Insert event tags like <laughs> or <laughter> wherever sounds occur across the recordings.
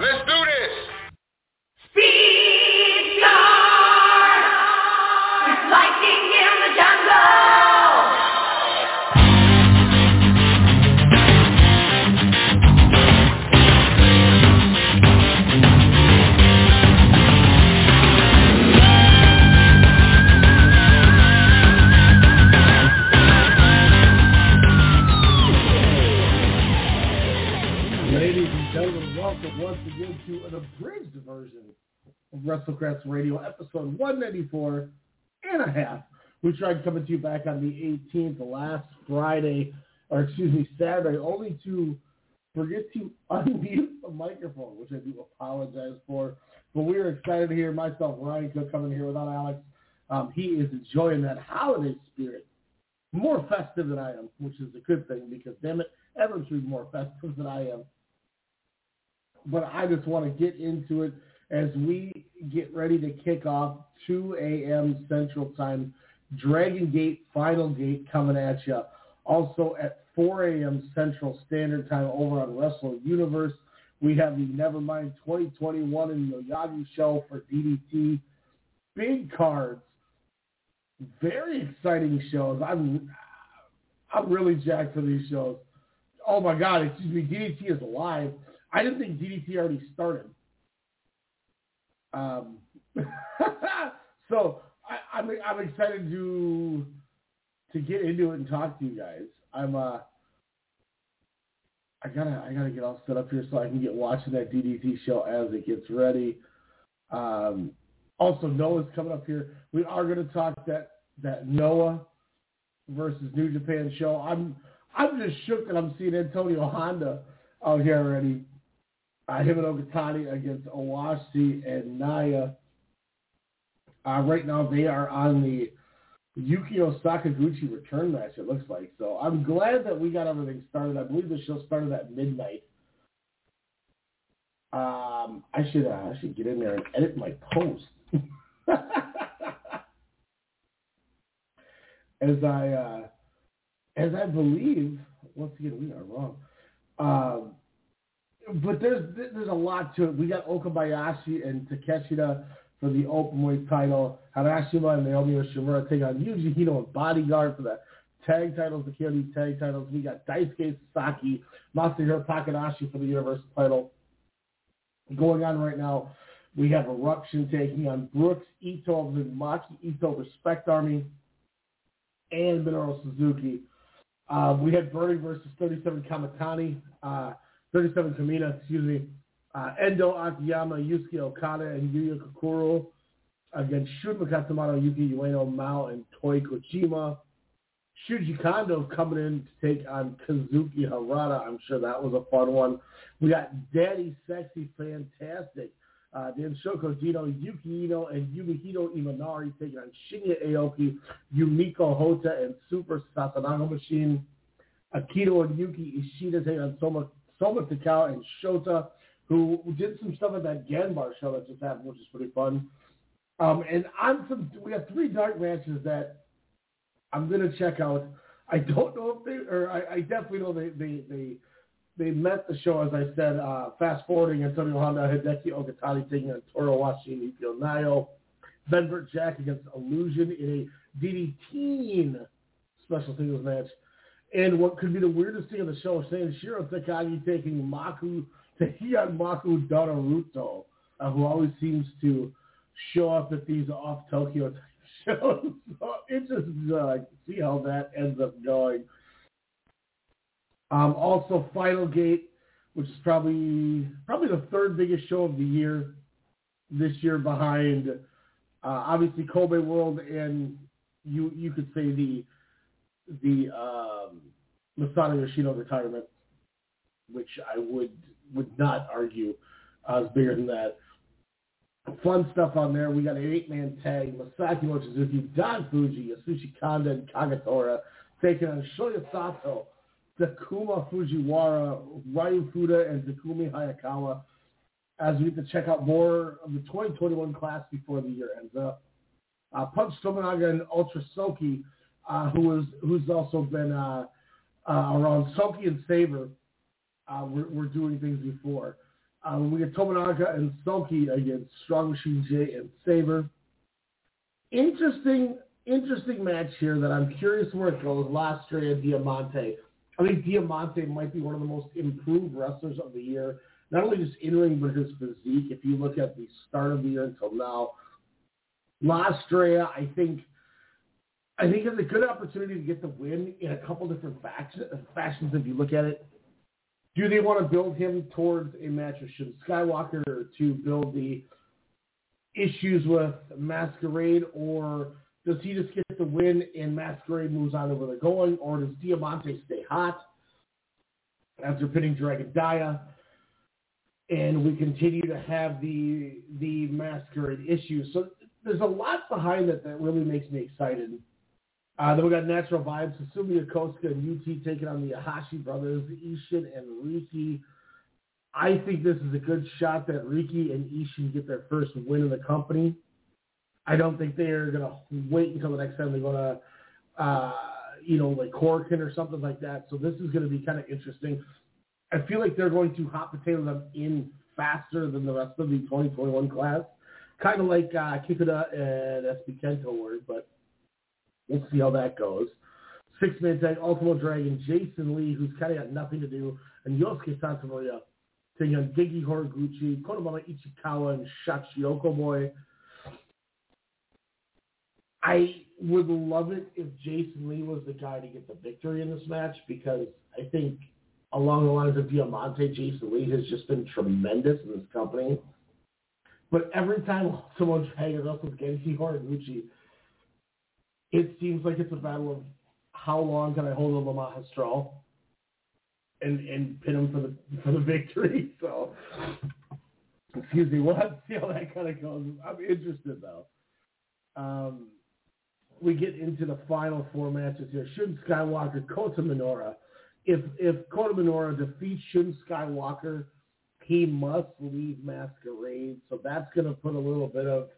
Let's do this. Speed lightning in the jungle. WrestleCast Radio, episode 194 and a half. We tried coming to you back on the 18th, last Friday, or excuse me, Saturday, only to forget to <laughs> unmute the microphone, which I do apologize for. But we are excited to hear myself, Ryan Cook, coming here without Alex. Um, he is enjoying that holiday spirit. More festive than I am, which is a good thing because, damn it, everyone should be more festive than I am. But I just want to get into it as we get ready to kick off 2 a.m. Central Time. Dragon Gate Final Gate coming at you. Also at 4 a.m. Central Standard Time over on Wrestle Universe. We have the Nevermind 2021 and Yoyogi show for DDT. Big cards. Very exciting shows. I'm I'm really jacked for these shows. Oh my God, excuse me, DDT is live. I didn't think DDT already started. Um, <laughs> so I, I'm I'm excited to to get into it and talk to you guys. I'm uh I gotta I gotta get all set up here so I can get watching that DDT show as it gets ready. Um, also Noah's coming up here. We are gonna talk that that Noah versus New Japan show. I'm I'm just shook that I'm seeing Antonio Honda out here already. Uh, him and Okatani against Owashi and Naya. Uh, right now they are on the Yukio Sakaguchi return match, it looks like. So I'm glad that we got everything started. I believe the show started at midnight. Um, I should uh, I should get in there and edit my post. <laughs> as I uh, as I believe, once again we are wrong. Um, but there's there's a lot to it. We got Okabayashi and Takeshita for the Openweight title. Harashima and Naomi Yoshimura take on Yuji Hino and Bodyguard for the tag titles, the KOD tag titles. We got Daisuke Sasaki, Masahiro Takanashi for the Universal title. Going on right now, we have Eruption taking on Brooks Ito of the Maki Ito Respect Army and Minoru Suzuki. Uh, we had Burning versus 37 Kamatani. Uh, 37 Kamina, excuse me, uh, Endo Akiyama, Yusuke Okada, and Yuya Koroku against Shunma Katsumata, Yuki Ueno, Mao, and Toi Kojima. Shuji Kondo coming in to take on Kazuki Hirata. I'm sure that was a fun one. We got Daddy Sexy Fantastic. Uh, Danshoku Dino, Yuki Iino, and Yumehito Imanari taking on Shinya Aoki, Yumiko Hota, and Super Sasadango Machine. Akito and Yuki Ishida taking on Soma Soma Takao and Shota. who did some stuff at that Ganbare show that just happened, which is pretty fun. Um, and on some, we have three dark matches that I'm gonna check out. I don't know if they, or I, I definitely know they, they, they, they met the show, as I said, uh, fast forwarding Antonio Honda, Hideki Okatani taking on Toru Owashi and Yuki Naya. Ben Burt Jack against Illusion in a DDT special singles match. And what could be the weirdest thing of the show, Sanshiro Takagi taking Maku, Tahiyan Maku Donaruto, uh, who always seems to show up at these off Tokyo <laughs> shows. So interested to uh, see how that ends up going. Um, also, Final Gate, which is probably probably the third biggest show of the year this year behind uh, obviously Kobe World and you you could say the the um, Masato Yoshino retirement, which I would would not argue uh, is bigger than that. Fun stuff on there. We got an eight-man tag. Masaki Mochizuki, Don Fuji, Yasushi Kanda, and Kagetora taking on Shoya Sato, Takuma Fujiwara, Ryu Fuda, and Takumi Hayakawa as we get to check out more of the 2021 class before the year ends up. Uh, Punch Tominaga and Ultra Soki, uh, who is who's also been uh, uh, around Soki and Saber. Uh, we're, we're doing things before. Uh, we get Tominaga and Soki against Strong Machine J and Saber. Interesting, interesting match here that I'm curious where it goes. Lastre and Diamante. I think Diamante might be one of the most improved wrestlers of the year. Not only just in ring, but his physique. If you look at the start of the year until now, La Estrella, I think, I think it's a good opportunity to get the win in a couple different fashions. If you look at it, do they want to build him towards a match with Shun Skywalker to build the issues with Masquerade, or does he just get the win and Masquerade moves on to where they're going, or does Diamante stay hot after pinning Dragon Dia? And we continue to have the the Masquerade issues. So there's a lot behind it that really makes me excited. Uh, then we got Natural Vibes, Susumu Yokosuka and UT taking on the Iihashi brothers, Ishin and Riki. I think this is a good shot that Riki and Ishin get their first win in the company. I don't think they are going to wait until the next time they go to, uh, you know, like Korakuen or something like that. So this is going to be kind of interesting. I feel like they're going to hot potato them in faster than the rest of the 2021 class kind of like uh, Kikuta and SB Kento were, but we'll see how that goes. Six man tag, Ultimo Dragon, Jason Lee, who's kind of got nothing to do, and Yosuke Santamaria taking on Genki Horiguchi, Konomama Ichikawa, and Shachihoko Boy. I would love it if Jason Lee was the guy to get the victory in this match because I think along the lines of Diamante, Jason Lee has just been tremendous in this company. But every time hanging up with Genki Horiguchi, it seems like it's a battle of how long can I hold on Lamont Straw and and pin him for the for the victory. <laughs> So excuse me, we'll have to see how that kind of goes. I'm interested though. Um, we get into the final four matches here. Shun Skywalker, Kota Minoura. If if Kota Minoura defeats Shun Skywalker, he must leave Masquerade. So that's going to put a little bit of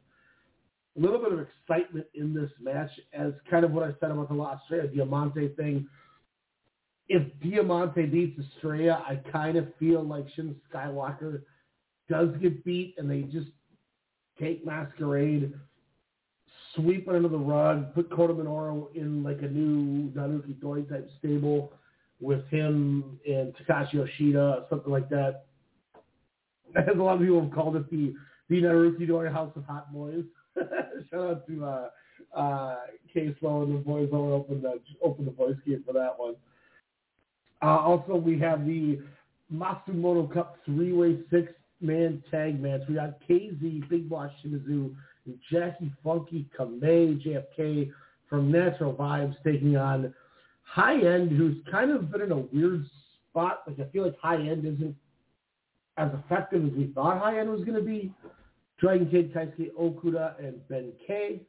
a little bit of excitement in this match as kind of what I said about the La Estrella Diamante thing. If Diamante beats Estrella, I kind of feel like Shun Skywalker does get beat and they just take Masquerade, sweep it under the rug, put Kota Minoura in like a new Naruki Doi type stable with him and Takashi Yoshida, something like that <laughs> as a lot of people have called it the the Naruki Doi House of Hot Boys. <laughs> Shout out to uh, uh, K Slow and the boys over open the open the voice game for that one. Uh, also, we have the Matsumoto Cup three-way six-man tag match. We got KZ, Big Boss Shimizu, and Jackie Funky Kamei, JFK from Natural Vibes taking on High End, who's kind of been in a weird spot. Like I feel like High End isn't as effective as we thought High End was going to be. Dragon Kid, Kaisuke Okuda, and Ben K.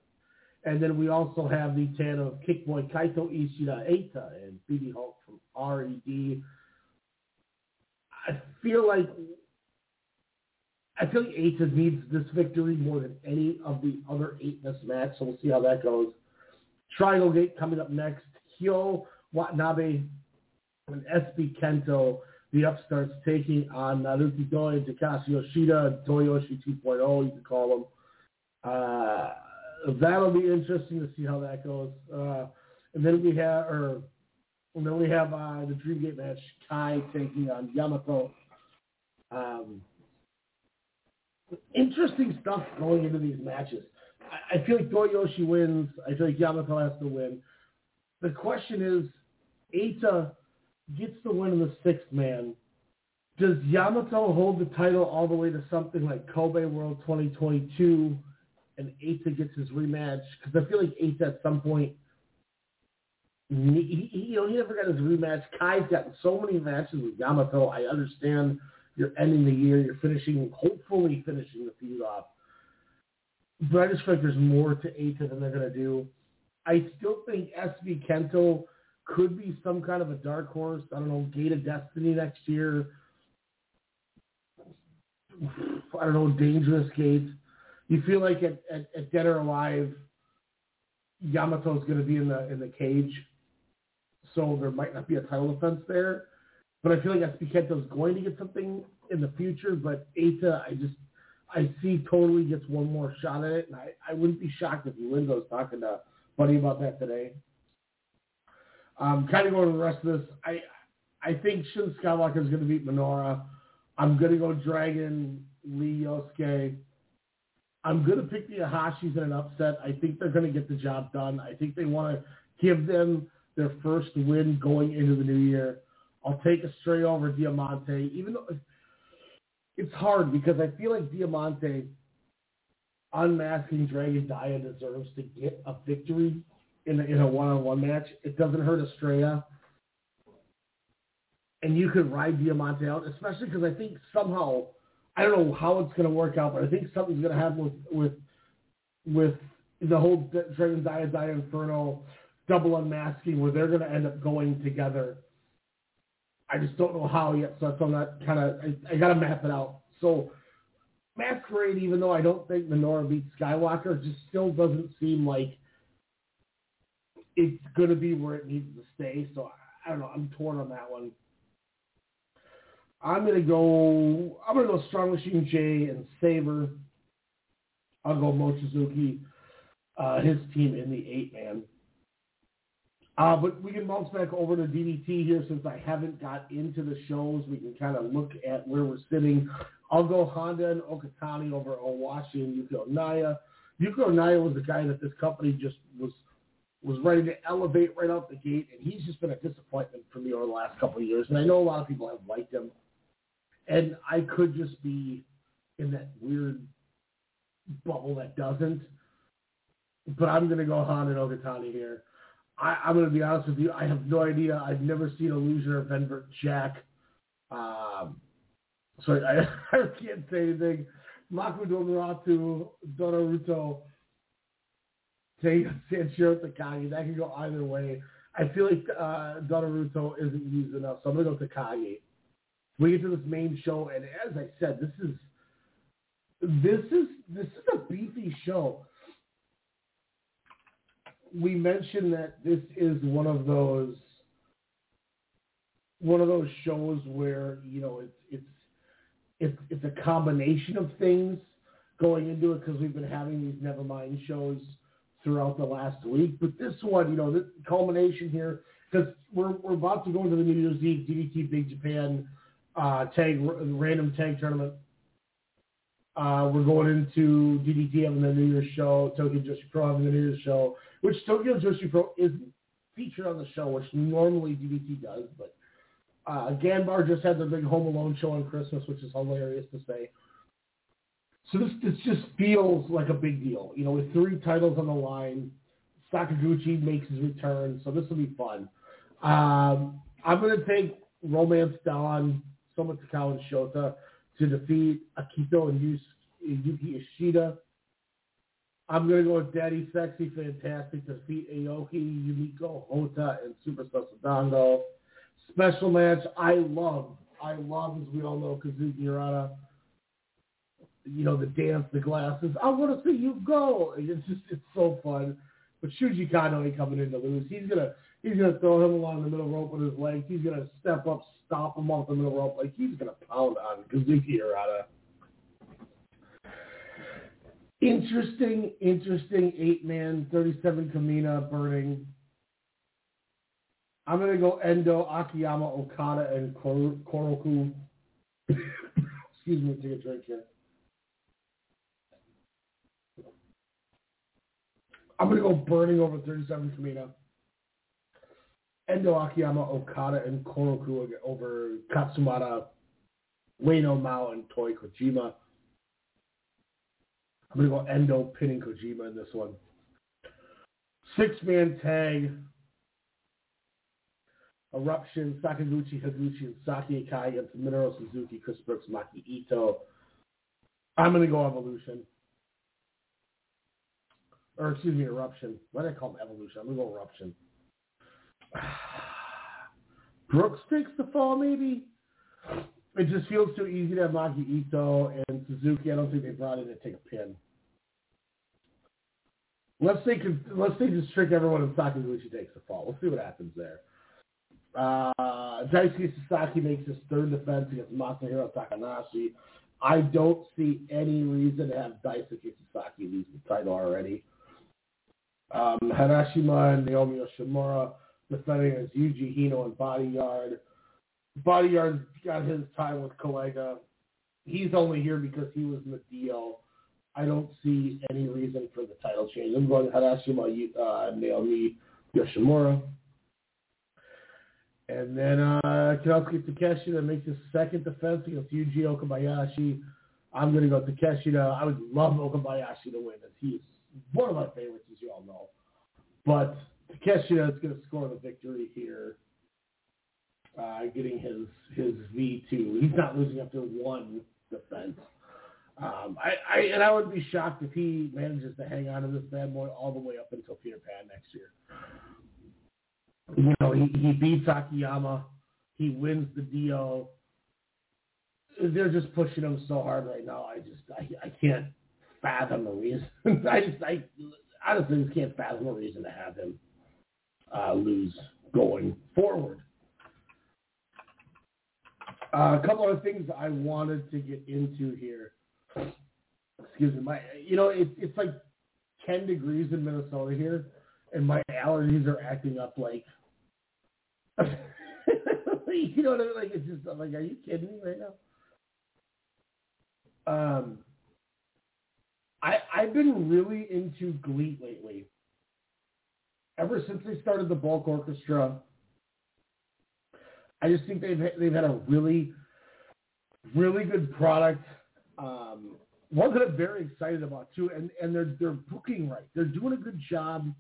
And then we also have the tan of Kickboy Kaito, Ishida Eita, and BD Hulk from RED. I feel like I feel like Eita needs this victory more than any of the other eight in this match, so we'll see how that goes. Triangle Gate coming up next. Hyo Watanabe and SB Kento, the upstarts, taking on Naruki Doi and Takashi Yoshida, Toyoshi 2.0, you can call them. Uh, that'll be interesting to see how that goes. Uh, and then we have, or and then we have uh, the Dream Gate match, Kai taking on Yamato. Um, interesting stuff going into these matches. I, I feel like Toyoshi wins. I feel like Yamato has to win. The question is, Eita gets the win in the sixth man. Does Yamato hold the title all the way to something like Kobe World 2022 and Eita gets his rematch? Because I feel like Eita at some point, he, he, you know, he never got his rematch. Kai's gotten so many matches with Yamato. I understand you're ending the year, you're finishing, hopefully finishing the feud off. But I just feel like there's more to Eita than they're going to do. I still think SB Kento could be some kind of a dark horse. I don't know, Gate of Destiny next year. I don't know, Dangerous Gate. You feel like at, at, at Dead or Alive, Yamato's going to be in the in the cage, so there might not be a title defense there. But I feel like SB Kento's going to get something in the future. But Eita, I just I see totally gets one more shot at it, and I, I wouldn't be shocked if was talking to Buddy about that today. Um, kind of going to the rest of this, I I think Shun Skywalker is going to beat Minoura. I'm going to go Dragon Lee Yosuke. I'm going to pick the Ihashis in an upset. I think they're going to get the job done. I think they want to give them their first win going into the new year. I'll take a straight over Diamante, even though it's hard because I feel like Diamante unmasking Dragon Dia deserves to get a victory in a, in a one-on-one match. It doesn't hurt Estrella. And you could ride Diamante out, especially because I think somehow, I don't know how it's going to work out, but I think something's going to happen with, with, with the whole Dragon Dia Dia Inferno double unmasking where they're going to end up going together. I just don't know how yet, so I'm not kind of, I, I got to map it out. So Masquerade, even though I don't think Minoura beats Skywalker, just still doesn't seem like it's going to be where it needs to stay. So I don't know. I'm torn on that one. I'm going to go. I'm going to go Strong Machine J and Sabre. I'll go Mochizuki, uh, his team in the eight man. Uh, but we can bounce back over to DDT here since I haven't got into the shows. We can kind of look at where we're sitting. I'll go Honda and Okatani over Owashi and Yuki Onaya. Yuki Naya was the guy that this company just was was ready to elevate right out the gate, and he's just been a disappointment for me over the last couple of years. And I know a lot of people have liked him, and I could just be in that weird bubble that doesn't. But I'm going to go Han and Okatani here. I, I'm going to be honest with you. I have no idea. I've never seen Illusion or Venbert Jack. Um, so I, <laughs> I can't say anything. Maku Donoratu, Donaruto, <laughs> Sanshiro Takagi. That can go either way. I feel like uh, Donaruto isn't used enough, so I'm going to go Takagi. We get to this main show, and as I said, this is this is this is a beefy show. We mentioned that this is one of those one of those shows where you know it's it's it's it's a combination of things going into it because we've been having these Nevermind shows throughout the last week. But this one, you know, the culmination here because we're we're about to go into the New Year's Eve DDT Big Japan uh, tag random tag tournament. Uh, we're going into DDT having the New Year's show, Tokyo Joshi Pro having the New Year's show, which Tokyo Joshi Pro isn't featured on the show, which normally DDT does, but uh, Ganbare just had their big Home Alone show on Christmas, which is hilarious to say. So this this just feels like a big deal. You know, with three titles on the line, Sakaguchi makes his return, so this will be fun. Um, I'm going to take Romance Dawn, Soma Takao, and Shota to defeat Akito and Yuki Ishida. I'm going to go with Daddy Sexy Fantastic to defeat Aoki, Yumiko, Hota, and Super Sasadango. Special match, I love, I love, as we all know, Kazuki Hirata you know, the dance, the glasses. I want to see you go. It's just it's so fun. But Shuji Kondo ain't coming in to lose. He's gonna he's gonna throw him along the middle rope with his legs. He's gonna step up, stop him off the middle rope. Like he's gonna pound on Kazuki Hirata. Interesting, interesting eight man, thirty seven Kamina burning. I'm gonna go Endo, Akiyama, Okada, and Kor- Koroku. <coughs> Excuse me, take a drink here. I'm gonna go burning over 37 Kamina. Endo Akiyama, Okada, and Koroku over Katsumata, Ueno Mao, and Toy Kojima. I'm gonna go Endo pinning Kojima in this one. Six man tag. Eruption, Sakaguchi, Higuchi, and Saki Akai against Minoru Suzuki, Chris Brooks, Maki Ito. I'm gonna go Evolution. Or excuse me, Eruption. Why did I call him Evolution? I'm gonna go Eruption. Brooks takes the fall, maybe. It just feels too easy to have Maki Ito and Suzuki. I don't think they brought in to take a pin. Let's say let's say just trick everyone and Sakaguchi takes the fall. We'll see what happens there. Uh, Daisuke Sasaki makes his third defense against Masahiro Takanashi. I don't see any reason to have Daisuke Sasaki lose the title already. Um, Harashima and Naomi Yoshimura defending against Yuji Hino and Bodyguard. Bodyguard got his time with Kolega. He's only here because he was in the deal. I don't see any reason for the title change. I'm going Harashima, uh, Naomi Yoshimura. And then uh, Konosuke Takeshita makes his second defense against Yuji Okabayashi. I'm going to go Takeshita. I would love Okabayashi to win, as he's one of my favorites, as you all know. But Takeshita is going to score the victory here, uh, getting his his V2. He's not losing after one defense. Um, I, I and I would be shocked if he manages to hang on to this bad boy all the way up until Peter Pan next year. You know, he, he beats Akiyama. He wins the deal. They're just pushing him so hard right now. I just I, I can't fathom a reason. <laughs> I just I honestly just can't fathom a reason to have him uh, lose going forward. Uh, a couple of things I wanted to get into here. Excuse me, my you know it, it's like ten degrees in Minnesota here, and my allergies are acting up like <laughs> you know what I mean? Like it's just I'm like, are you kidding me right now? Um, I I've been really into GLEAT lately. Ever since they started the bulk orchestra, I just think they've they've had a really really good product. Um, one that I'm very excited about too, and and they're they're booking right. They're doing a good job.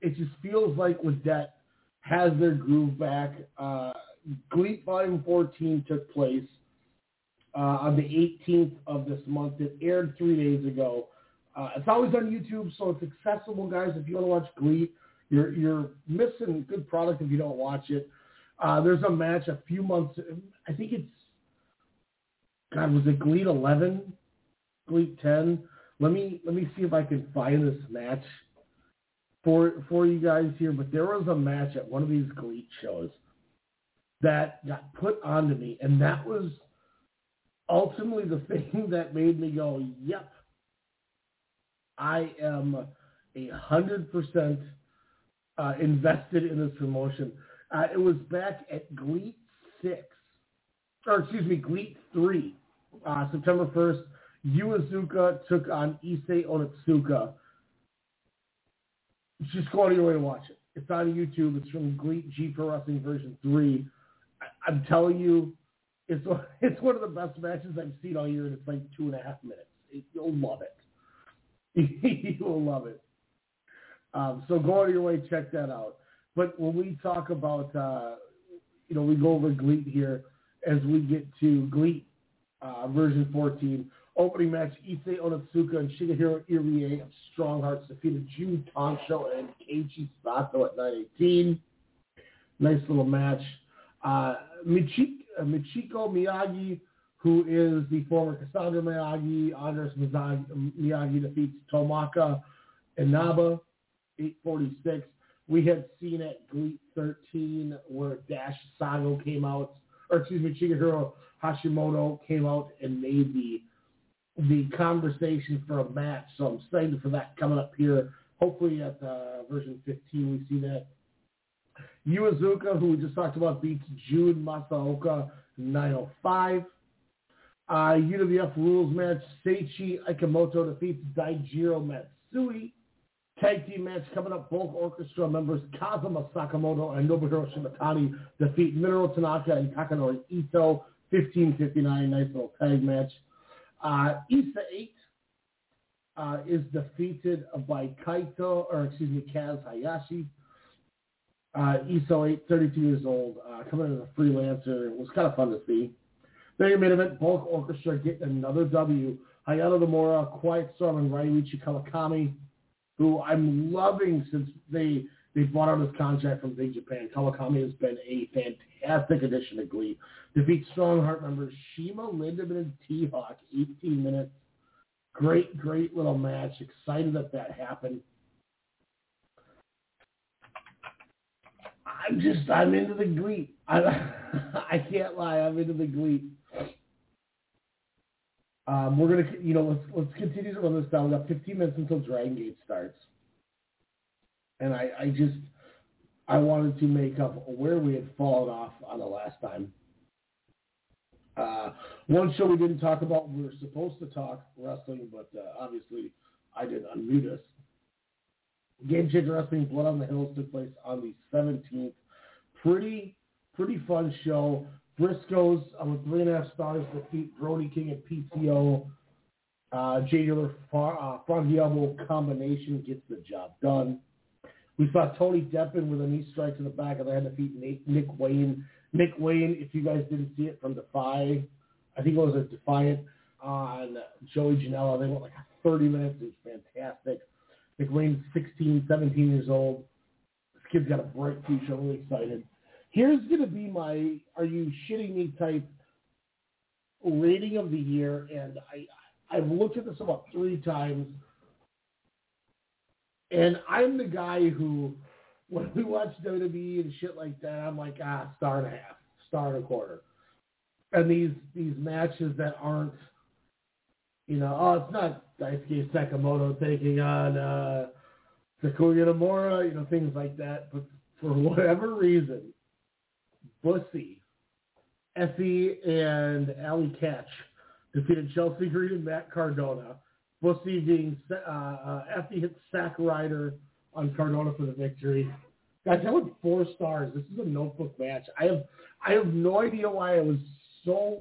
It just feels like that has their groove back. Uh, GLEAT Volume 14 took place uh, on the 18th of this month. It aired three days ago. Uh, it's always on YouTube, so it's accessible, guys. If you want to watch GLEAT, you're you're missing good product if you don't watch it. Uh, there's a match a few months. I think it's God. Was it GLEAT 11? GLEAT 10? Let me let me see if I can find this match for for you guys here, but there was a match at one of these GLEAT shows that got put onto me, and that was ultimately the <laughs> thing that made me go, "Yep, I am a hundred percent uh, invested in this promotion." Uh, it was back at GLEAT six, or excuse me, GLEAT three, uh, September first. Yu took on Issei Onitsuka just go out of your way to watch it. It's on YouTube. It's from GLEAT G Pro Wrestling version three. I, am telling you, it's <laughs> it's one of the best matches I've seen all year, and it's like two and a half minutes. You'll love it. <laughs> you'll love it. Um, so go out of your way, check that out. But when we talk about, uh, you know, we go over GLEAT here as we get to GLEAT uh, version 14. Opening match, Issei Onitsuka and Shigehiro Irie of Strong Hearts defeated Jun Tancho and Keiichi Sato at 918. Nice little match. Uh, uh, Michiko Miyagi, who is the former Cassandra Miyagi. Andres Miyagi defeats Tomoka Inaba, 846. We had seen at GLEAT 13 where Dash Sago came out, or excuse me, Chikahiro Hashimoto came out and made the the conversation for a match. So I'm excited for that coming up here. Hopefully at uh, version 15 we see that. Yu Iizuka, who we just talked about, beats Jun Masaoka 905. Uh, UWF rules match, Seichi Ikemoto defeats Daijiro Matsui. Tag team match coming up, Bulk Orchestra members Kazuma Sakamoto and Nobuhiro Shimatani defeat Minoru Tanaka and Takanori Ito. 1559, nice little tag match. Uh, Isa 8 uh, is defeated by Kaito, or excuse me, Kaz Hayashi. Uh, Iso 8, 32 years old, uh, coming as a freelancer. It was kind of fun to see. Your main event, Bulk Orchestra getting another W. Hayato Nomura, Quiet Storm, and Ryuichi Kawakami, who I'm loving since they they bought out his contract from Big Japan. Kawakami has been a fantastic addition to GLEAT. Defeat Strong Heart members CIMA, Lindaman, and T-Hawk. 18 minutes. Great, great little match. Excited that that happened. I'm just, I'm into the GLEAT. I, <laughs> I can't lie, I'm into the GLEAT. Um, we're gonna, you know, let's let's continue to run this down. We got 15 minutes until Dragon Gate starts, and I, I just, I wanted to make up where we had fallen off on the last time. Uh, one show we didn't talk about, we were supposed to talk wrestling, but uh, obviously I didn't unmute us. Game Changer Wrestling Blood on the Hills took place on the 17th. Pretty, pretty fun show. Briscoes with three and a half stars defeat Brody King and PCO. Uh, Jagular uh, Fondiamo combination gets the job done. We saw Tony Deppen with a knee strike to the back of the head defeat Nick, Nick Wayne. Nick Wayne, if you guys didn't see it from Defy, I think it was a Defiant on Joey Janela. They went like 30 minutes. It was fantastic. Nick Wayne's 16, 17 years old. This kid's got a bright future. I'm really excited. Here's going to be my are you shitting me type rating of the year. And I, I've looked at this about three times. And I'm the guy who, when we watch WWE and shit like that, I'm like, ah, star and a half, star and a quarter. And these these matches that aren't, you know, oh, it's not Daisuke Sakamoto taking on uh, Takuya Nomura, you know, things like that. But for whatever reason, Bussy, Effie, and Allie Kat defeated Chelsea Green and Matt Cardona. Bussy being uh, uh, Effie hit Sack Rider on Cardona for the victory. Guys, that went four stars. This is a notebook match. I have I have no idea why I was so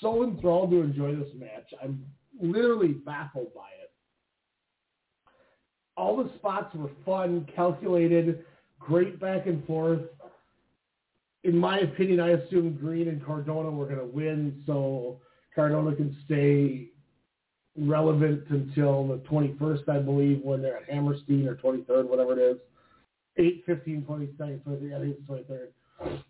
so enthralled to enjoy this match. I'm literally baffled by it. All the spots were fun, calculated, great back and forth. In my opinion, I assume Green and Cardona were going to win, so Cardona can stay relevant until the 21st, I believe, when they're at Hammerstein or 23rd, whatever it is. 8, 15, 22nd, 23rd, I think it's 23rd.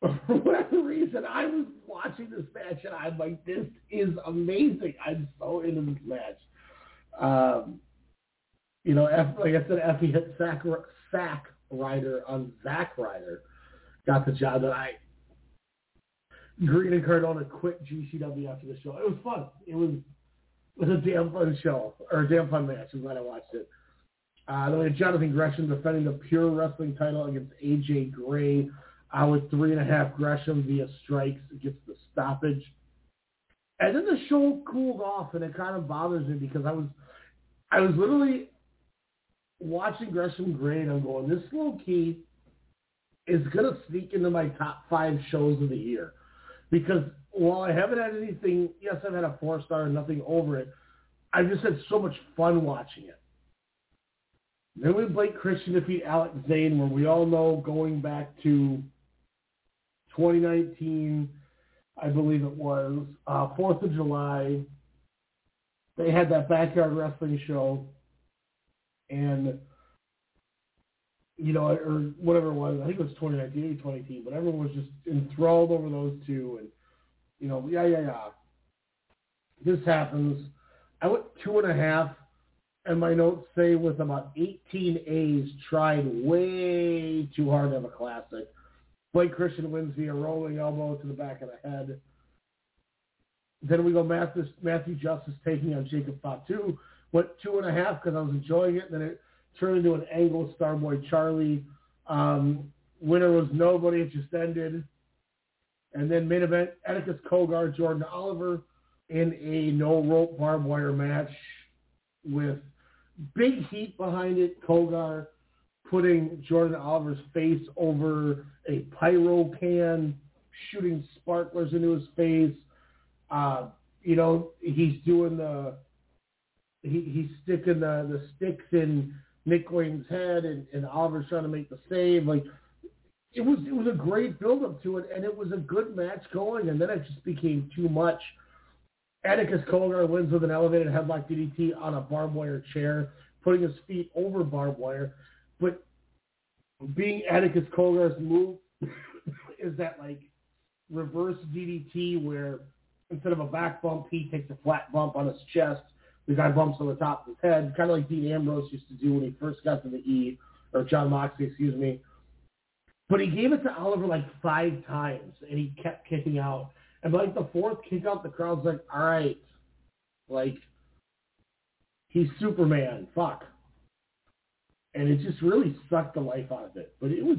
<laughs> For whatever reason, I was watching this match and I'm like, this is amazing. I'm so into this match. Um, you know, F, like I said, Effie hit sack, sack Rider on Zack Ryder. Got the job that I Green and Cardona quit GCW after the show. It was fun. It was it was a damn fun show or a damn fun match. I'm glad I watched it. Uh, then we had Jonathan Gresham defending the Pure Wrestling title against AJ Gray uh, with three and a half Gresham via strikes against the stoppage. And then the show cooled off, and it kind of bothers me because I was, I was literally watching Gresham Gray, and I'm going, this low key is gonna sneak into my top five shows of the year because while I haven't had anything, yes, I've had a four star and nothing over it. I've just had so much fun watching it. Then we Blake Christian defeat Alex Zayne, where we all know going back to 2019, I believe it was, uh, 4th of July, they had that backyard wrestling show, and, you know, or whatever it was, I think it was 2019, 2018, but everyone was just enthralled over those two, and you know, yeah, yeah, yeah. This happens. I went two and a half, and my notes say with about 18 A's tried way too hard to have a classic. Blake Christian wins via rolling elbow to the back of the head. Then we go Matthew, Matthew Justice taking on Jacob Fatu. Went two and a half because I was enjoying it. And Then it turned into an angle Starboy Charlie. Um, winner was nobody. It just ended. And then main event, Atticus Cogar, Jordan Oliver in a no rope barbed wire match with big heat behind it. Cogar putting Jordan Oliver's face over a pyro can, shooting sparklers into his face. Uh, you know, he's doing the he, he's sticking the, the sticks in Nick Wayne's head and, and Oliver's trying to make the save. Like it was it was a great build up to it and it was a good match going and then it just became too much. Atticus Cogar wins with an elevated headlock DDT on a barbed wire chair, putting his feet over barbed wire. But being Atticus Cogar's move <coughs> is that like reverse DDT where instead of a back bump, he takes a flat bump on his chest. The guy bumps on the top of his head, kind of like Dean Ambrose used to do when he first got to the E, or Jon Moxley, excuse me. But he gave it to Oliver like five times, and he kept kicking out. And like the fourth kick out, the crowd's like, all right, like he's Superman, fuck. And it just really sucked the life out of it. But it was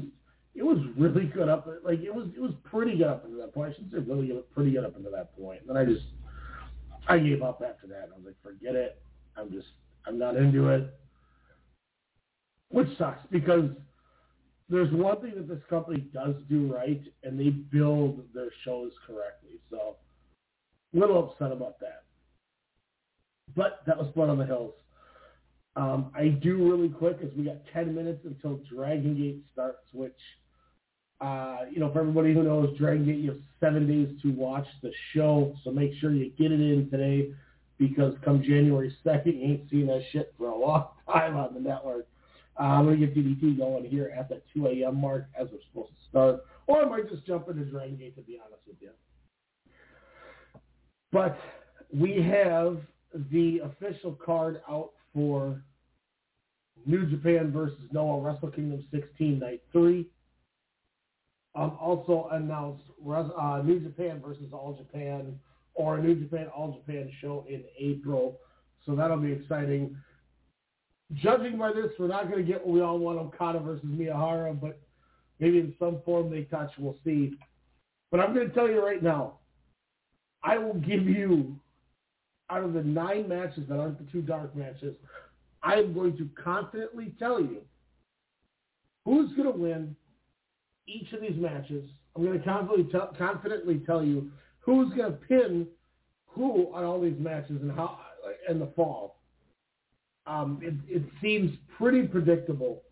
it was really good up like it was it was pretty good up until that point. I shouldn't say really good, pretty good up until that point. And then I just I gave up after that. I was like, forget it. I'm just I'm not into it. Which sucks because there's one thing that this company does do right, and they build their shows correctly. So, a little upset about that. But that was Blood on the Hills. Um, I do really quick as we got 10 minutes until Dragon Gate starts, which, uh, you know, for everybody who knows, Dragon Gate, you have seven days to watch the show. So make sure you get it in today because come January 2nd, you ain't seen that shit for a long <laughs> time on the network. Uh, I'm going to get DDT going here at the 2 a.m. mark as we're supposed to start. Or I might just jump into Dragon Gate, to be honest with you. But we have the official card out for New Japan versus Noah Wrestle Kingdom 16 Night 3. Um, also announced uh, New Japan versus All Japan or a New Japan All Japan show in April. So that'll be exciting. Judging by this, we're not going to get what we all want Okada versus Miyahara, but maybe in some form they touch. We'll see. But I'm going to tell you right now, I will give you out of the nine matches that aren't the two dark matches, I am going to confidently tell you who's going to win each of these matches. I'm going to confidently, t- confidently tell you who's going to pin who on all these matches and how in the fall. Um, it, it seems pretty predictable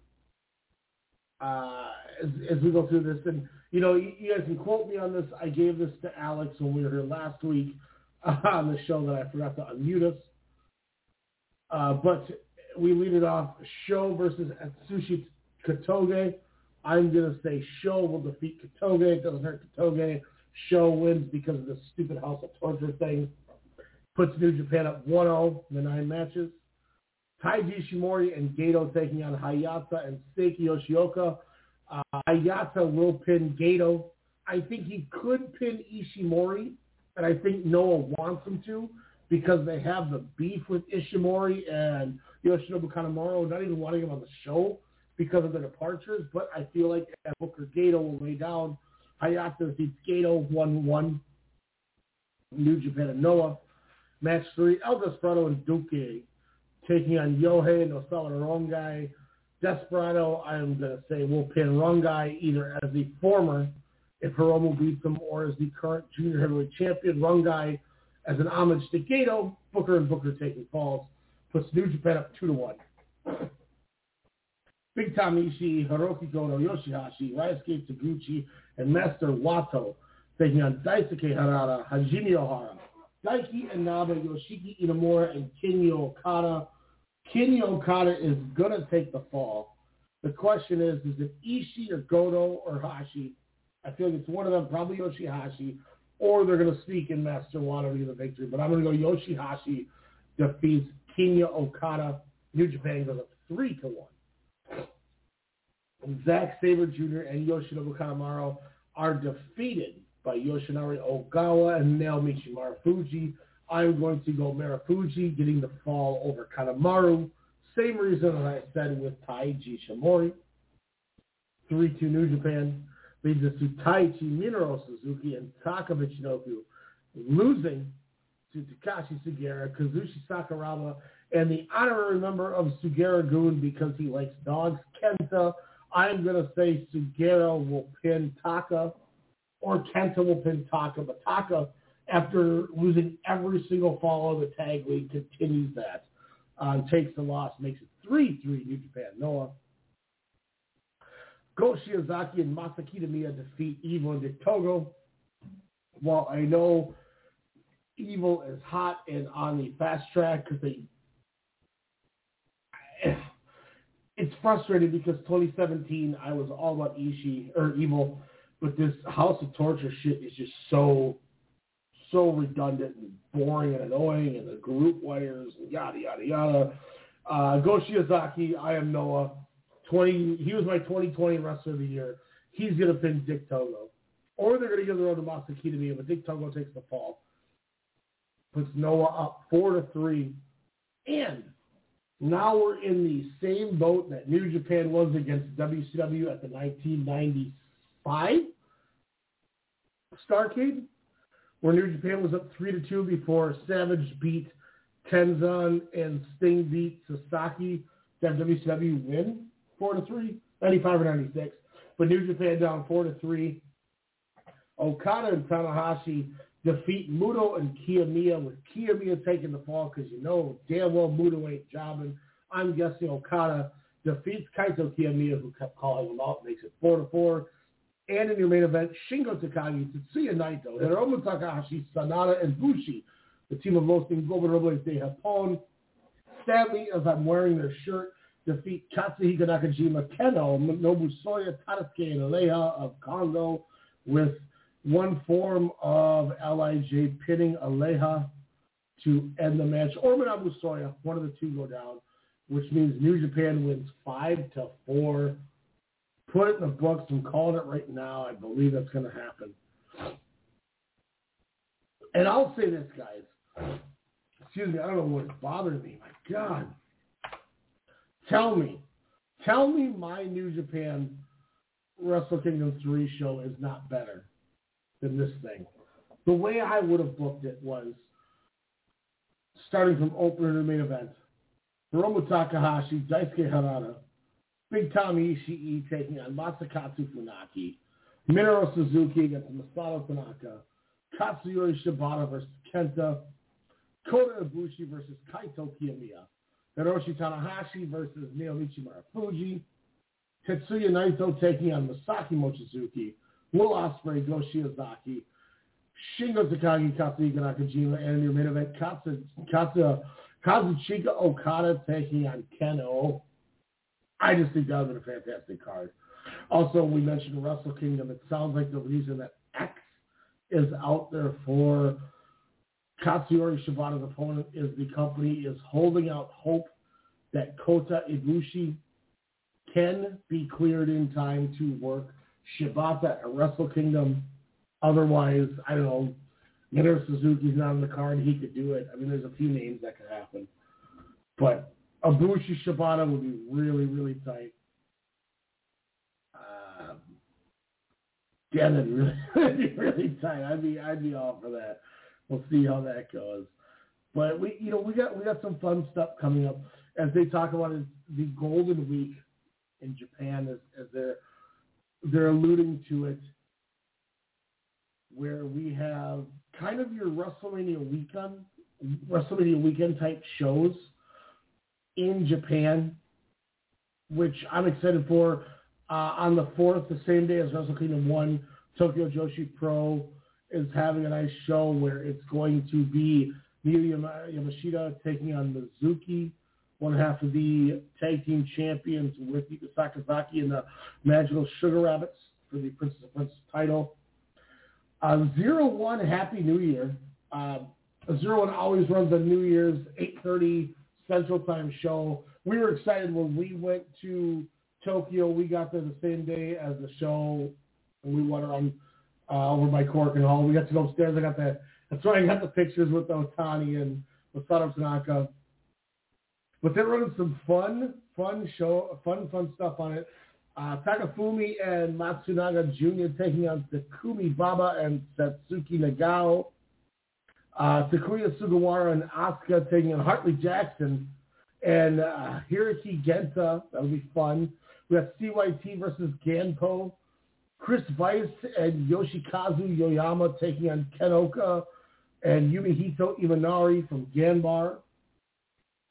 uh, as, as we go through this. And, you know, you, you guys can quote me on this. I gave this to Alex when we were here last week <laughs> on the show that I forgot to unmute us. Uh, but we lead it off SHO versus Atsushi Kotoge. I'm going to say SHO will defeat Kotoge. It doesn't hurt Kotoge. SHO wins because of the stupid House of Torture thing. Puts New Japan up 1-0 in the nine matches. Taiji Ishimori and Gedo taking on Hayata and Seiki Yoshioka. Uh, Hayata will pin Gedo. I think he could pin Ishimori and I think Noah wants him to because they have the beef with Ishimori and Yoshinobu Kanemaru not even wanting him on the show because of the departures. But I feel like Booker Gedo will lay down. Hayata defeats Gedo 1-1. New Japan and Noah. Match three, El Desperado and Douki taking on Yohei and Nosawa Rongai. Desperado, I'm going to say, will pin Rongai either as the former if Hiromu beats him, or as the current junior heavyweight champion, Rongai, as an homage to Gedo. Booker and Booker taking falls, puts New Japan up two to one. Big Tom Ishii, Hiroki Goto, Yoshihashi, Ryusuke Taguchi, and Master Wato taking on Daisuke Harada, Hajime Ohara, Daiki Inaba, Yoshiki Inamura, and Kinya Okada. Kinya Okada is going to take the fall. The question is, is it Ishii or Goto or Hashi I feel like it's one of them, probably Yoshihashi. or they're going to speak in Master Wato to get the victory. But I'm going to go Yoshihashi defeats Kinya Okada. New Japan goes up three to one. Zack Sabre Jr. and Yoshinobu Kanemaru are defeated by Yoshinari Ogawa and Naomichi Marufuji. I'm going to go Marufuji getting the fall over Kanemaru. Same reason as I said with Taiji Ishimori. 3-2 New Japan leads us to Taichi Minoru Suzuki and Taka Michinoku losing to Takashi Sugiura, Kazushi Sakuraba, and the honorary member of Sugiura Gun because he likes dogs, Kenta. I'm going to say Sugiura will pin Taka or Kenta will pin Taka, but Taka, after losing every single fall of the tag league, continues that. Uh, takes the loss, makes it 3-3 New Japan Noah. Go Shiozaki and Masaki Miya defeat Evil and Togo. While I know Evil is hot and on the fast track because they it's frustrating because 2017 I was all about Ishii or Evil, but this House of Torture shit is just so so redundant and boring and annoying, and the group wires and yada yada yada. Uh, Go Shiozaki, I am Noah. 20. He was my 2020 wrestler of the year. He's gonna pin Dick Togo, or they're gonna give the road to Masaki to me, but Dick Togo takes the fall. Puts Noah up four to three, and now we're in the same boat that New Japan was against WCW at the 1995 Starcade, where New Japan was up three to two before Savage beat Tenzan and Sting beat Sasaki to have WCW win four to three, 95 or 96. But New Japan down four to three. Okada and Tanahashi defeat Muto and Kiyomiya with Kiyomiya taking the fall because you know damn well Muto ain't jobbing. I'm guessing Okada defeats Kaito Kiyomiya who kept calling him out, makes it four to four. And in your main event, Shingo Takagi, Tetsuya Naito, Hiromu Takahashi, Sanada, and Bushi, the team of Los Ingobernables de Japón. Sadly, as I'm wearing their shirt, defeat Katsuhiko Nakajima, Kenoh, Nobusoya, Tadasuke, and Aleja of Kongo with one form of LIJ pinning Aleja to end the match, or Manabu Soya, one of the two go down, which means New Japan wins five to four. Put it in the books. I'm calling it right now. I believe that's going to happen. And I'll say this, guys. Excuse me. I don't know what's bothering me. My God. Tell me. Tell me my New Japan Wrestle Kingdom 3 show is not better than this thing. The way I would have booked it was starting from opener to main event. Hiromu Takahashi, Daisuke Harada, Big Tommy Ishii taking on Masakatsu Funaki, Minoru Suzuki against Masato Tanaka, Katsuyori Shibata versus Kenta, Kota Ibushi versus Kaito Kiyomiya, Hiroshi Tanahashi versus Naomichi Marufuji, Tetsuya Naito taking on Masaki Mochizuki, Will Ospreay, Go Shiozaki, Shingo Takagi, Katsuhiko Nakajima, and your main event, Katsu, Katsu, Kazuchika Okada taking on Kenoh. I just think that would have been a fantastic card. Also, we mentioned Wrestle Kingdom. It sounds like the reason that X is out there for Katsuyori Shibata's opponent is the company is holding out hope that Kota Ibushi can be cleared in time to work Shibata at Wrestle Kingdom. Otherwise, I don't know, Minoru Suzuki's not on the card. He could do it. I mean, there's a few names that could happen. But Ibushi Shibata would be really, really tight. Um, yeah, that'd be really, <laughs> be really tight. I'd be, I'd be all for that. We'll see how that goes. But we, you know, we got we got some fun stuff coming up as they talk about it, the Golden Week in Japan as, as they're they're alluding to it, where we have kind of your WrestleMania weekend, WrestleMania weekend type shows in Japan, which I'm excited for. Uh, on the fourth, the same day as Wrestle Kingdom One, Tokyo Joshi Pro is having a nice show where it's going to be Miyu Yamashita taking on Mizuki, one half of the tag team champions with Sakazaki and the Magical Sugar Rabbits for the Princess of Princess title. Uh, Zero One, Happy New Year. Uh, Zero One always runs a New Year's 8.30 Central Time show. We were excited when we went to Tokyo. We got there the same day as the show, and we went around uh, over by Korakuen Hall. We got to go upstairs. I got the that's why I got the pictures with Otani and Masato Tanaka. But they're running some fun, fun show, fun, fun stuff on it. Uh, Takafumi and Matsunaga Jr. taking on Takumi Baba and Satsuki Nagao. Uh, Takuya Sugawara and Asuka taking on Hartley Jackson and uh, Hirooki Genta. That'll be fun. We have CYT versus Ganpo. Chris Weiss and Yoshikazu Yoyama taking on Kenoka and Yumehito Imanari from Ganbare.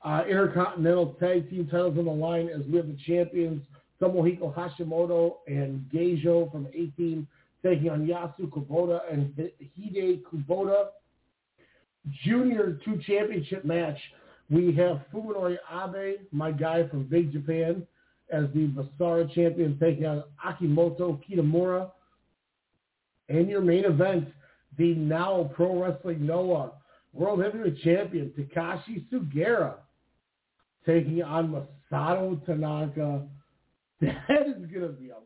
Uh, Intercontinental Tag Team titles on the line as we have the champions Tomohiko Hashimoto and Geijo from 18 taking on Yasu Kubota and Hide Kubota. Junior two championship match. We have Fuminori Abe, my guy from Big Japan, as the Basara champion taking on Akimoto Kitamura. And your main event, the now Pro Wrestling Noah World Heavyweight Champion Takashi Sugiura taking on Masato Tanaka. <laughs> That is going to be a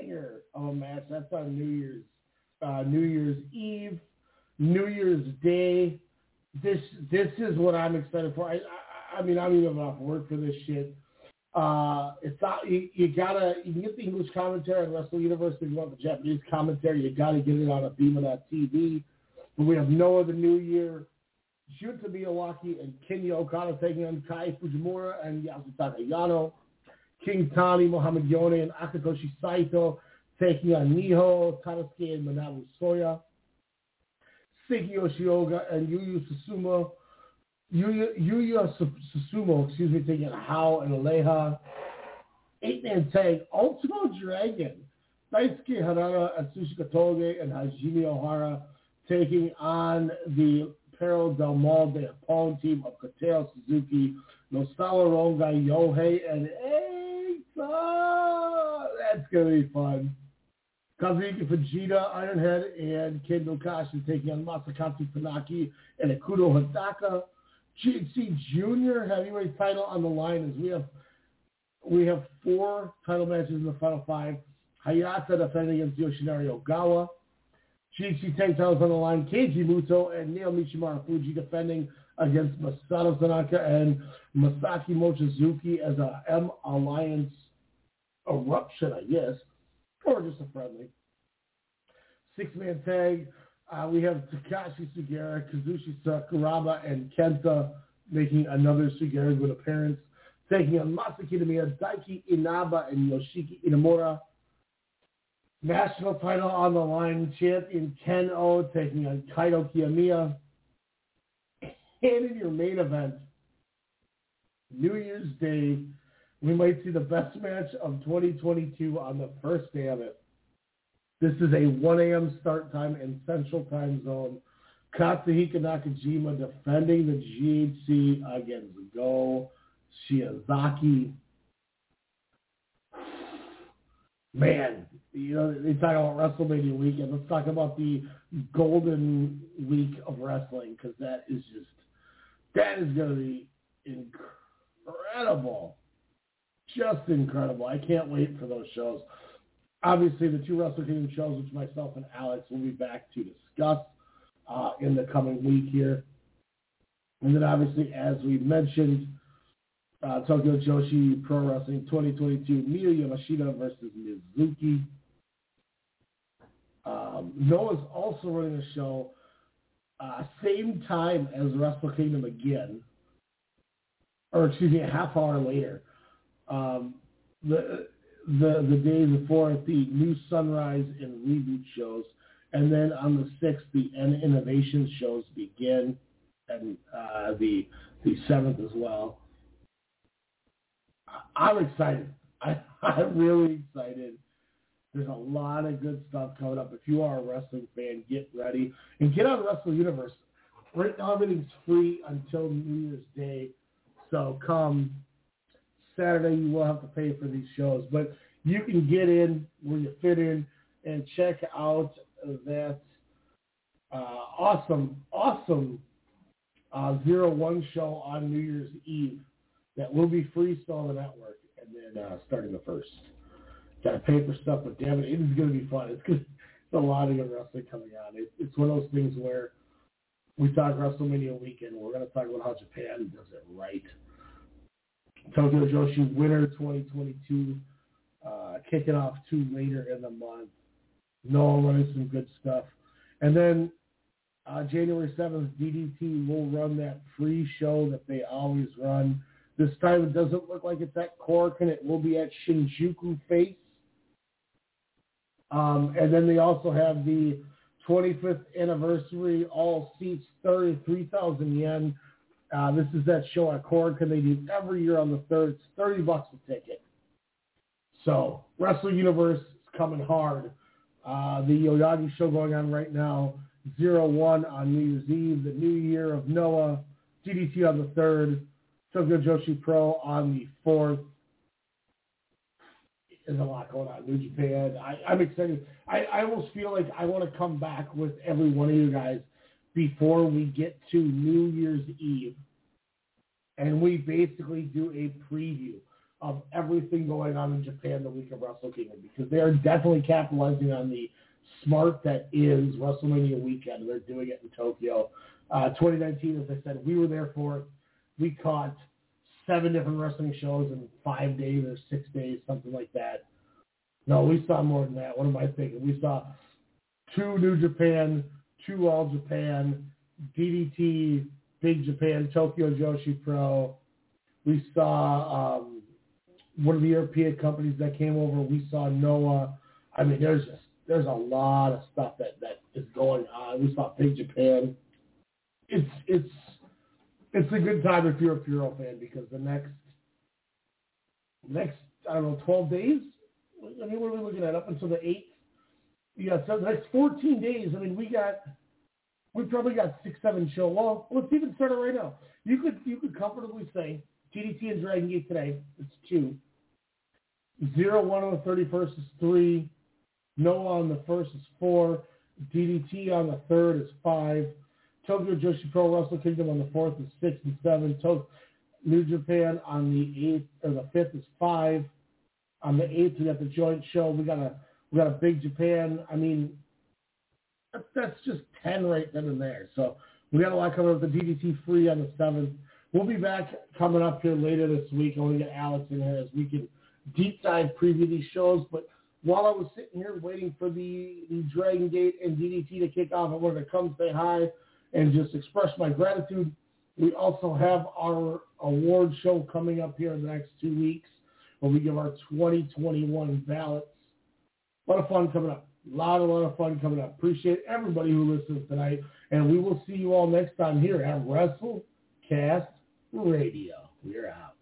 banger of a match. That's on New Year's uh, New Year's Eve, New Year's Day. This this is what I'm excited for. I I, I mean I'm even off work for this shit. Uh, it's not you, you gotta you can get the English commentary on Wrestle Universe if you want the Japanese commentary. You gotta get it on a beam of that TV. But we have Noah the New Year, Junta Miyawaki and Kinya Okada taking on Kai Fujimura and Yasutaka Yano. King Tani, Mohamed Yone, and Akitoshi Saito taking on Nioh, Tadasuke, and Manabu Soya. Seiki Yoshioka and Yuyu Susumu, Yuya, Yuya Susumu, excuse me, taking on Haoh and Aleja. Eight-man tag, Ultimo Dragon, Daisuke Harada, Atsushi Toge, and Hajime Ohara taking on the Perros Del Mal de Japón team of Kotaro Suzuki, Nosawa Rongai, Yohei, and Oh, that's going to be fun. Kazuki Fujita, Ironhead, and Kendo Kashin taking on Masakatsu Funaki and Akudo Hidaka. GHC Junior heavyweight title on the line as we have we have four title matches in the final five. Hayata defending against Yoshinari Ogawa. GHC tag titles on the line. Keiji Muto and Naomichi Michimara Fuji defending against Masato Tanaka and Masaki Mochizuki as a M Alliance eruption, I guess, or just a friendly. Six-man tag. Uh, we have Takashi Sugiura, Kazushi Sakuraba, and Kenta making another Sugiura good appearance, taking on Masaki Kitamiya, Daiki Inaba, and Yoshiki Inamura. National title on the line, champion Kenoh taking on Kaito Kiyomiya. And in your main event, New Year's Day, we might see the best match of 2022 on the first day of it. This is a 1 a.m. start time in Central Time Zone. Katsuhiko Nakajima defending the GHC against Go Shiozaki. Man, you know, they talk about WrestleMania weekend. Let's talk about the golden week of wrestling because that is just, that is going to be incredible just incredible. I can't wait for those shows. Obviously, the two Wrestle Kingdom shows, which myself and Alex will be back to discuss uh, in the coming week here. And then obviously, as we mentioned, uh, Tokyo Joshi Pro Wrestling 2022, Miyu Yamashita versus Mizuki. Um, Noah's also running a show uh, same time as Wrestle Kingdom again, or excuse me, a half hour later um, the the the day before the new Sunrise and reboot shows, and then on the sixth the N Innovation shows begin, and uh, the the seventh as well. I'm excited. I, <laughs> I'm really excited. There's a lot of good stuff coming up. If you are a wrestling fan, get ready and get on Wrestle Universe. Right now, everything's free until New Year's Day. So come Saturday you will have to pay for these shows, but you can get in where you fit in and check out that uh, awesome, awesome uh, zero one show on New Year's Eve that will be free still on the network, and then uh, starting the first. Got to pay for stuff, but damn it, it is going to be fun. It's. It's a lot of good wrestling coming on. It, it's one of those things where we talk WrestleMania weekend. We're going to talk about how Japan does it right. Tokyo Joshi Winter 2022, uh, kicking off two later in the month. Noah running some good stuff. And then uh, January 7th, DDT will run that free show that they always run. This time it doesn't look like it's at Korakuen It will be at Shinjuku Face. Um, and then they also have the 25th anniversary all seats 33,000 yen. Uh, this is that show at Korakuen they do every year on the third. It's 30 bucks a ticket. So Wrestle Universe is coming hard. Uh, the Yoyogi show going on right now. Zero one on New Year's Eve. The New Year of Noah. DDT on the third. Tokyo Joshi Pro on the fourth. There's a lot going on. New Japan. I, I'm excited. I, I almost feel like I want to come back with every one of you guys before we get to New Year's Eve. And we basically do a preview of everything going on in Japan the week of Wrestle Kingdom because they are definitely capitalizing on the smart that is WrestleMania weekend. They're doing it in Tokyo. Uh, 2019, as I said, we were there for it. We caught seven different wrestling shows in five days or six days, something like that. No, we saw more than that. What am I thinking? We saw two New Japan, two All Japan, DDT, Big Japan, Tokyo Joshi Pro. We saw um, one of the European companies that came over. We saw Noah. I mean, there's just there's a lot of stuff that that is going on. We saw Big Japan. It's it's it's a good time if you're a Puro fan because the next next I don't know twelve days. I mean, what are we looking at? Up until the eighth. Yeah, so the next fourteen days. I mean, we got we probably got six, seven show. Well, let's even start it right now. You could you could comfortably say DDT and Dragon Gate today. It's two. Zero one on the thirty first is three. Noah on the first is four. DDT on the third is five. Tokyo Joshi Pro Wrestle Kingdom on the fourth is six and seven. To- New Japan on the eighth or the fifth is five. On the eighth, we got the joint show. We got a we got a big Japan. I mean, that's, that's just ten right then and there. So we got a lot coming up. The DDT free on the seventh. We'll be back coming up here later this week. I want to get Alex in here as we can deep dive preview these shows. But while I was sitting here waiting for the, the Dragon Gate and DDT to kick off, I wanted to come say hi and just express my gratitude. We also have our award show coming up here in the next two weeks where we give our 2021 ballots. A lot of fun coming up. A lot, a lot of fun coming up. Appreciate everybody who listens tonight. And we will see you all next time here at WrestleCast Radio. We're out.